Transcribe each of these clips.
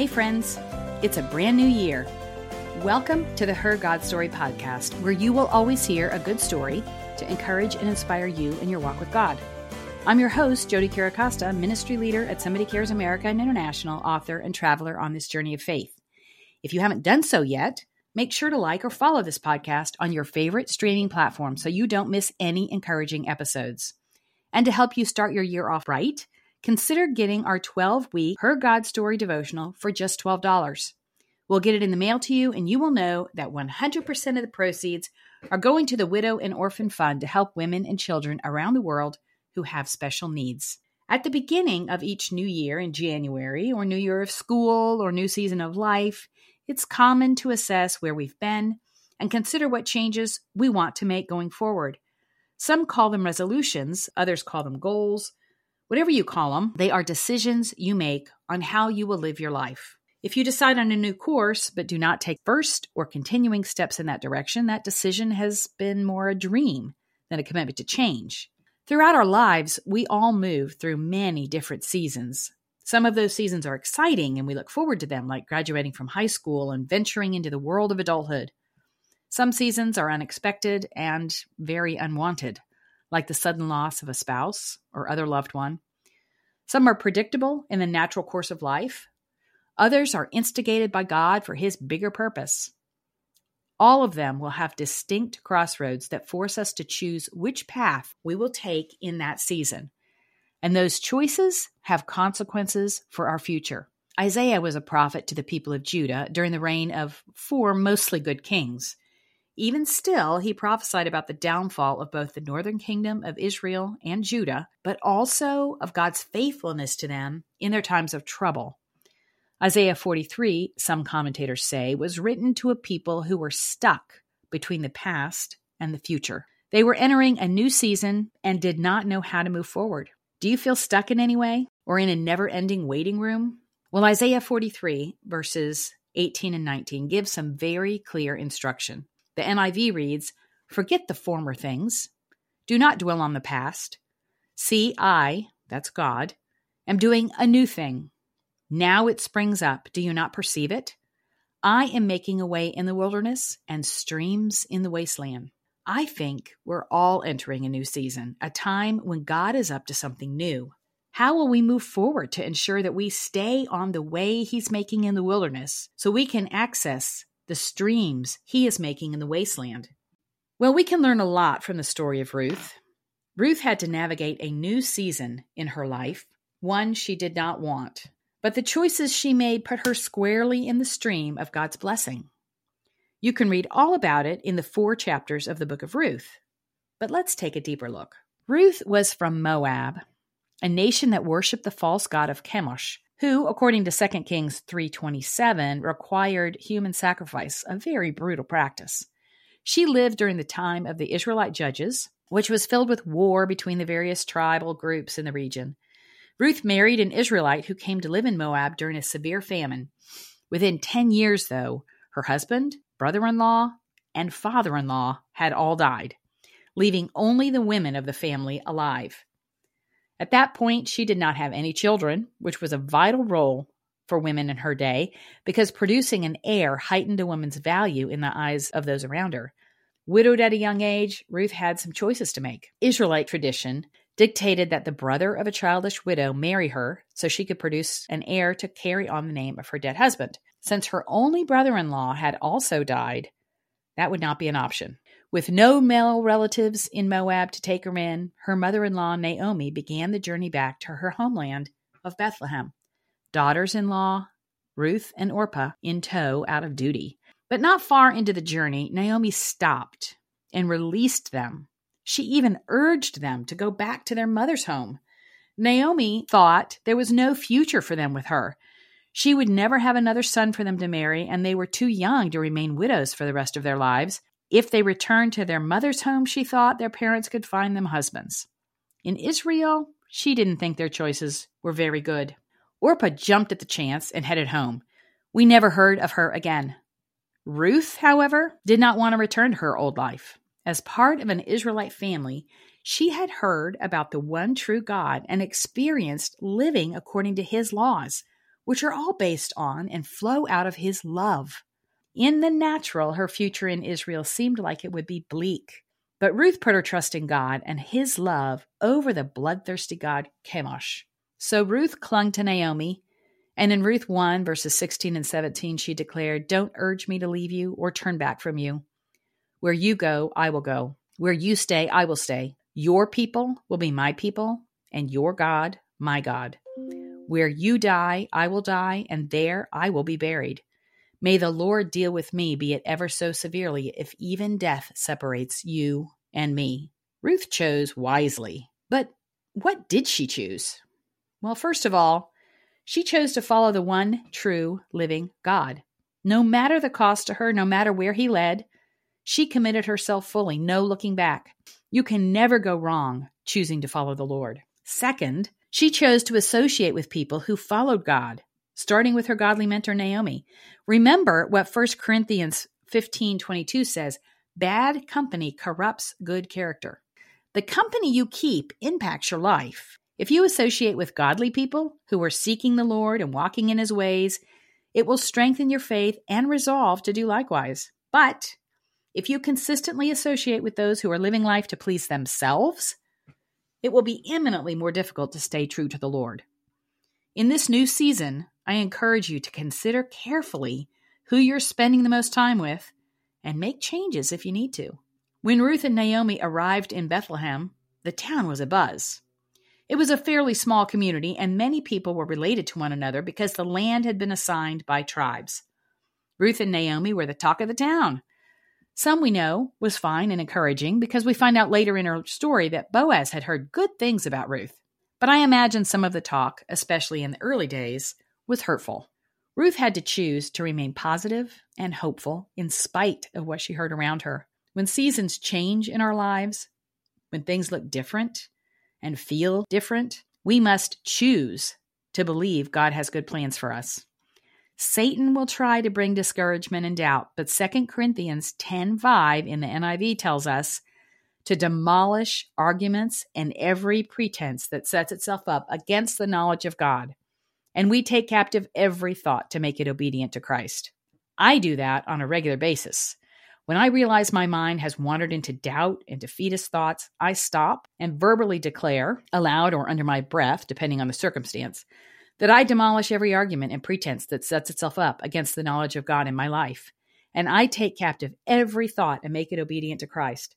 Hey, friends, it's a brand new year. Welcome to the Her God Story podcast, where you will always hear a good story to encourage and inspire you in your walk with God. I'm your host, Jodie Chiricosta, ministry leader at Somebody Cares America and International, author and traveler on this journey of faith. If you haven't done so yet, make sure to like or follow this podcast on your favorite streaming platform so you don't miss any encouraging episodes. And to help you start your year off right, consider getting our 12 week Her God Story devotional for just $12. We'll get it in the mail to you, and you will know that 100% of the proceeds are going to the Widow and Orphan Fund to help women and children around the world who have special needs. At the beginning of each new year in January, or new year of school, or new season of life, it's common to assess where we've been and consider what changes we want to make going forward. Some call them resolutions, others call them goals, Whatever you call them, they are decisions you make on how you will live your life. If you decide on a new course but do not take first or continuing steps in that direction, that decision has been more a dream than a commitment to change. Throughout our lives, we all move through many different seasons. Some of those seasons are exciting and we look forward to them, like graduating from high school and venturing into the world of adulthood. Some seasons are unexpected and very unwanted like the sudden loss of a spouse or other loved one. Some are predictable in the natural course of life. Others are instigated by God for His bigger purpose. All of them will have distinct crossroads that force us to choose which path we will take in that season. And those choices have consequences for our future. Isaiah was a prophet to the people of Judah during the reign of four mostly good kings. Even still, he prophesied about the downfall of both the northern kingdom of Israel and Judah, but also of God's faithfulness to them in their times of trouble. Isaiah 43, some commentators say, was written to a people who were stuck between the past and the future. They were entering a new season and did not know how to move forward. Do you feel stuck in any way or in a never ending waiting room? Well, Isaiah 43, verses 18 and 19, gives some very clear instruction. The NIV reads, Forget the former things. Do not dwell on the past. See, I, that's God, am doing a new thing. Now it springs up. Do you not perceive it? I am making a way in the wilderness and streams in the wasteland. I think we're all entering a new season, a time when God is up to something new. How will we move forward to ensure that we stay on the way He's making in the wilderness so we can access the streams he is making in the wasteland. Well, we can learn a lot from the story of Ruth. Ruth had to navigate a new season in her life, one she did not want, but the choices she made put her squarely in the stream of God's blessing. You can read all about it in the four chapters of the book of Ruth. But let's take a deeper look. Ruth was from Moab, a nation that worshiped the false god of Chemosh, who, according to 2 Kings 3:27, required human sacrifice, a very brutal practice. She lived during the time of the Israelite judges, which was filled with war between the various tribal groups in the region. Ruth married an Israelite who came to live in Moab during a severe famine. Within 10 years, though, her husband, brother in law, and father in law had all died, leaving only the women of the family alive. At that point, she did not have any children, which was a vital role for women in her day because producing an heir heightened a woman's value in the eyes of those around her. Widowed at a young age, Ruth had some choices to make. Israelite tradition dictated that the brother of a childless widow marry her so she could produce an heir to carry on the name of her dead husband. Since her only brother in law had also died, that would not be an option. With no male relatives in Moab to take her in, her mother in law, Naomi, began the journey back to her homeland of Bethlehem. Daughters in law, Ruth and Orpah, in tow out of duty. But not far into the journey, Naomi stopped and released them. She even urged them to go back to their mother's home. Naomi thought there was no future for them with her. She would never have another son for them to marry, and they were too young to remain widows for the rest of their lives. If they returned to their mother's home, she thought their parents could find them husbands. In Israel, she didn't think their choices were very good. Orpah jumped at the chance and headed home. We never heard of her again. Ruth, however, did not want to return to her old life. As part of an Israelite family, she had heard about the one true God and experienced living according to his laws, which are all based on and flow out of his love. In the natural, her future in Israel seemed like it would be bleak. But Ruth put her trust in God and his love over the bloodthirsty God Chemosh. So Ruth clung to Naomi, and in Ruth 1, verses 16 and 17, she declared, Don't urge me to leave you or turn back from you. Where you go, I will go. Where you stay, I will stay. Your people will be my people, and your God, my God. Where you die, I will die, and there I will be buried. May the Lord deal with me, be it ever so severely, if even death separates you and me. Ruth chose wisely. But what did she choose? Well, first of all, she chose to follow the one true living God. No matter the cost to her, no matter where he led, she committed herself fully, no looking back. You can never go wrong choosing to follow the Lord. Second, she chose to associate with people who followed God, starting with her godly mentor Naomi. Remember what 1 Corinthians 15:22 says, bad company corrupts good character. The company you keep impacts your life. If you associate with godly people who are seeking the Lord and walking in his ways, it will strengthen your faith and resolve to do likewise. But if you consistently associate with those who are living life to please themselves, it will be eminently more difficult to stay true to the Lord. In this new season, I encourage you to consider carefully who you're spending the most time with and make changes if you need to. When Ruth and Naomi arrived in Bethlehem, the town was abuzz. It was a fairly small community, and many people were related to one another because the land had been assigned by tribes. Ruth and Naomi were the talk of the town. Some we know was fine and encouraging because we find out later in her story that Boaz had heard good things about Ruth. But I imagine some of the talk, especially in the early days, was hurtful. Ruth had to choose to remain positive and hopeful in spite of what she heard around her. When seasons change in our lives, when things look different and feel different, we must choose to believe God has good plans for us. Satan will try to bring discouragement and doubt, but 2 Corinthians 10:5 in the NIV tells us to demolish arguments and every pretense that sets itself up against the knowledge of God. And we take captive every thought to make it obedient to Christ. I do that on a regular basis. When I realize my mind has wandered into doubt and defeatist thoughts, I stop and verbally declare, aloud or under my breath, depending on the circumstance, that I demolish every argument and pretense that sets itself up against the knowledge of God in my life. And I take captive every thought and make it obedient to Christ.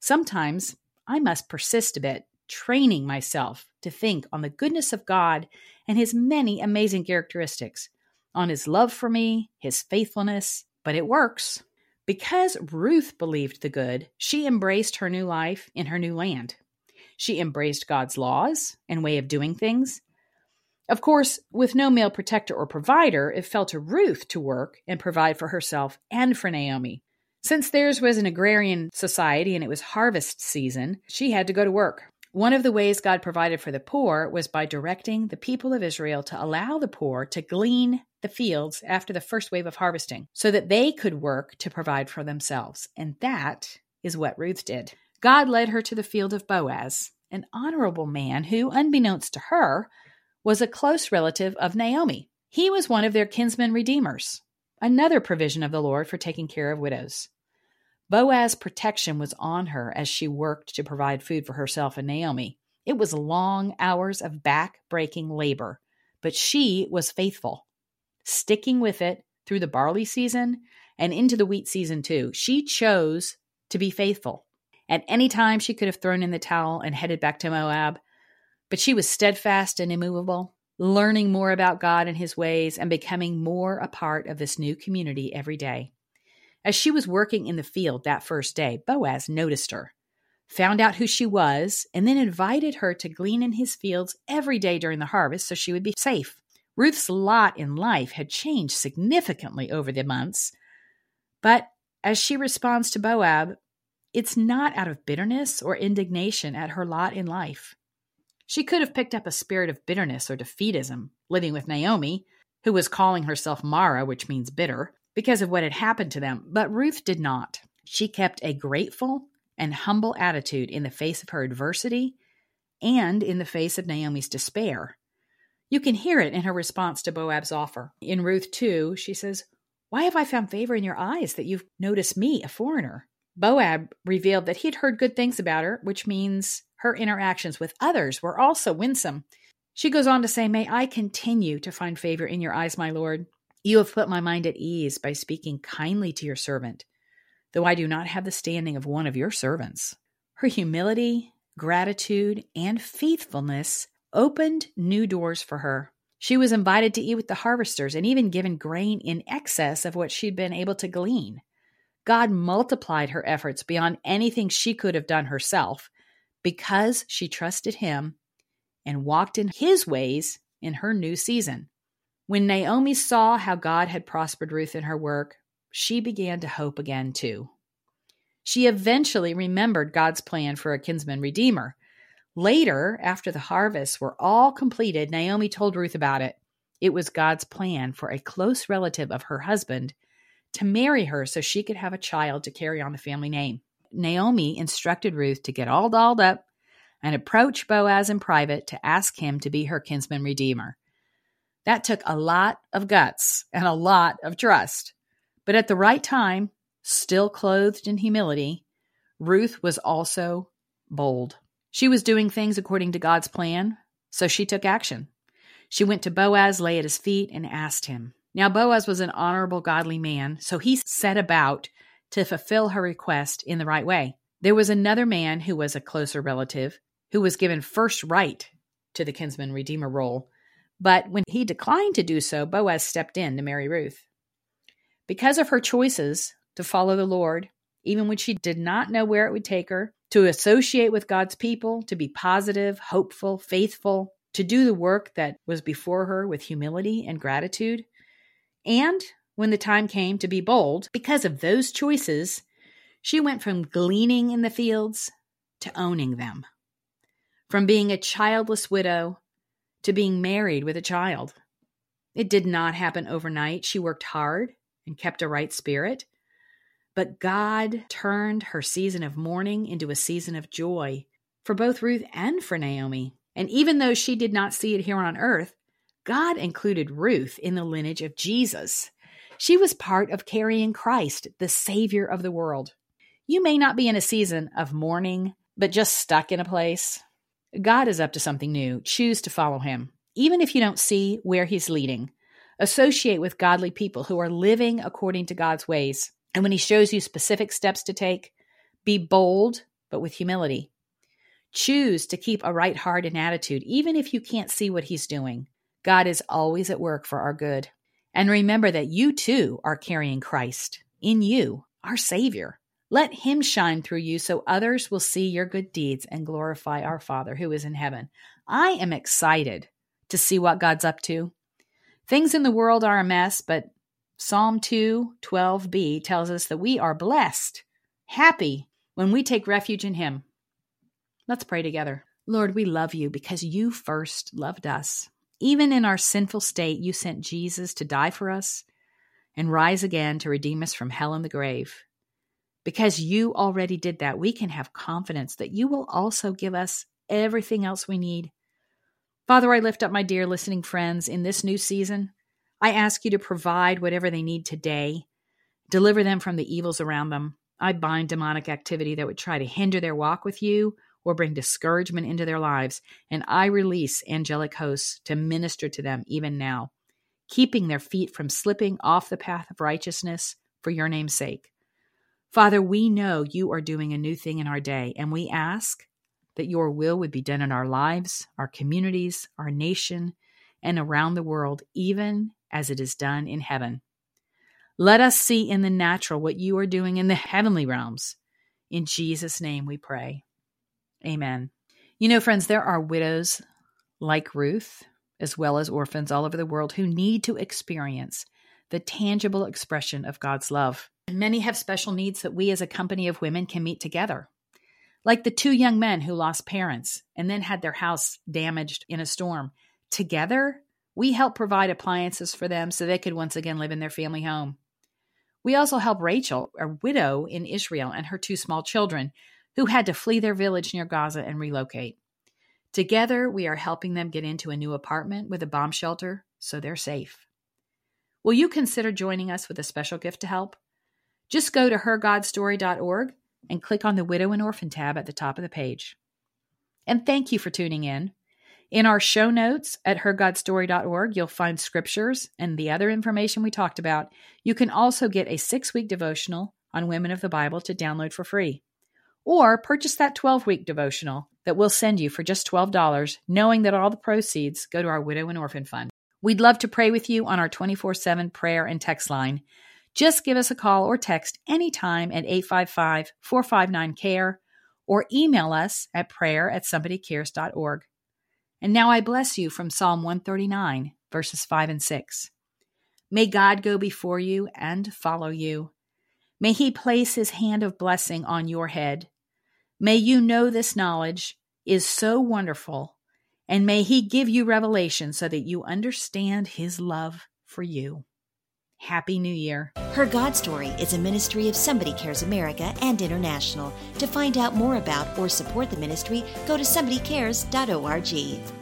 Sometimes I must persist a bit, training myself to think on the goodness of God and his many amazing characteristics, on his love for me, his faithfulness. But it works. Because Ruth believed the good, she embraced her new life in her new land. She embraced God's laws and way of doing things, of course, with no male protector or provider, it fell to Ruth to work and provide for herself and for Naomi. Since theirs was an agrarian society and it was harvest season, she had to go to work. One of the ways God provided for the poor was by directing the people of Israel to allow the poor to glean the fields after the first wave of harvesting so that they could work to provide for themselves. And that is what Ruth did. God led her to the field of Boaz, an honorable man who, unbeknownst to her, was a close relative of Naomi. He was one of their kinsman redeemers, another provision of the Lord for taking care of widows. Boaz's protection was on her as she worked to provide food for herself and Naomi. It was long hours of back breaking labor, but she was faithful, sticking with it through the barley season and into the wheat season too. She chose to be faithful. At any time, she could have thrown in the towel and headed back to Moab, but she was steadfast and immovable, learning more about God and his ways and becoming more a part of this new community every day. As she was working in the field that first day, Boaz noticed her, found out who she was, and then invited her to glean in his fields every day during the harvest so she would be safe. Ruth's lot in life had changed significantly over the months, but as she responds to Boaz, it's not out of bitterness or indignation at her lot in life. She could have picked up a spirit of bitterness or defeatism, living with Naomi, who was calling herself Mara, which means bitter, because of what had happened to them, but Ruth did not. She kept a grateful and humble attitude in the face of her adversity and in the face of Naomi's despair. You can hear it in her response to Boaz's offer. In Ruth 2, she says, Why have I found favor in your eyes that you've noticed me, a foreigner? Boaz revealed that he'd heard good things about her, which means her interactions with others were also winsome. She goes on to say, May I continue to find favor in your eyes, my Lord. You have put my mind at ease by speaking kindly to your servant, though I do not have the standing of one of your servants. Her humility, gratitude, and faithfulness opened new doors for her. She was invited to eat with the harvesters and even given grain in excess of what she'd been able to glean. God multiplied her efforts beyond anything she could have done herself because she trusted Him and walked in His ways in her new season. When Naomi saw how God had prospered Ruth in her work, she began to hope again too. She eventually remembered God's plan for a kinsman redeemer. Later, after the harvests were all completed, Naomi told Ruth about it. It was God's plan for a close relative of her husband to marry her so she could have a child to carry on the family name. Naomi instructed Ruth to get all dolled up and approach Boaz in private to ask him to be her kinsman redeemer. That took a lot of guts and a lot of trust. But at the right time, still clothed in humility, Ruth was also bold. She was doing things according to God's plan, so she took action. She went to Boaz, lay at his feet, and asked him, now, Boaz was an honorable, godly man, so he set about to fulfill her request in the right way. There was another man who was a closer relative who was given first right to the kinsman redeemer role, but when he declined to do so, Boaz stepped in to marry Ruth. Because of her choices to follow the Lord, even when she did not know where it would take her, to associate with God's people, to be positive, hopeful, faithful, to do the work that was before her with humility and gratitude, and when the time came to be bold, because of those choices, she went from gleaning in the fields to owning them, from being a childless widow to being married with a child. It did not happen overnight. She worked hard and kept a right spirit. But God turned her season of mourning into a season of joy for both Ruth and for Naomi. And even though she did not see it here on earth, God included Ruth in the lineage of Jesus. She was part of carrying Christ, the Savior of the world. You may not be in a season of mourning, but just stuck in a place. God is up to something new. Choose to follow Him, even if you don't see where He's leading. Associate with godly people who are living according to God's ways. And when He shows you specific steps to take, be bold, but with humility. Choose to keep a right heart and attitude, even if you can't see what He's doing. God is always at work for our good. And remember that you too are carrying Christ in you, our Savior. Let Him shine through you so others will see your good deeds and glorify our Father who is in heaven. I am excited to see what God's up to. Things in the world are a mess, but Psalm 2 12b tells us that we are blessed, happy when we take refuge in Him. Let's pray together. Lord, we love you because you first loved us. Even in our sinful state, you sent Jesus to die for us and rise again to redeem us from hell and the grave. Because you already did that, we can have confidence that you will also give us everything else we need. Father, I lift up my dear listening friends in this new season. I ask you to provide whatever they need today, deliver them from the evils around them. I bind demonic activity that would try to hinder their walk with you or bring discouragement into their lives, and I release angelic hosts to minister to them even now, keeping their feet from slipping off the path of righteousness for your name's sake. Father, we know you are doing a new thing in our day, and we ask that your will would be done in our lives, our communities, our nation, and around the world, even as it is done in heaven. Let us see in the natural what you are doing in the heavenly realms. In Jesus' name we pray. Amen. You know, friends, there are widows like Ruth, as well as orphans all over the world, who need to experience the tangible expression of God's love. Many have special needs that we as a company of women can meet together. Like the two young men who lost parents and then had their house damaged in a storm. Together, we help provide appliances for them so they could once again live in their family home. We also help Rachel, a widow in Israel, and her two small children who had to flee their village near Gaza and relocate. Together, we are helping them get into a new apartment with a bomb shelter so they're safe. Will you consider joining us with a special gift to help? Just go to hergodstory.org and click on the Widow and Orphan tab at the top of the page. And thank you for tuning in. In our show notes at hergodstory.org, you'll find scriptures and the other information we talked about. You can also get a six week devotional on women of the Bible to download for free. Or purchase that 12 week devotional that we'll send you for just $12, knowing that all the proceeds go to our Widow and Orphan Fund. We'd love to pray with you on our 24 7 prayer and text line. Just give us a call or text anytime at 855 459 CARE or email us at prayer at somebodycares.org. And now I bless you from Psalm 139, verses 5 and 6. May God go before you and follow you. May he place his hand of blessing on your head. May you know this knowledge is so wonderful, and may he give you revelation so that you understand his love for you. Happy New Year. Her God Story is a ministry of Somebody Cares America and International. To find out more about or support the ministry, go to somebodycares.org.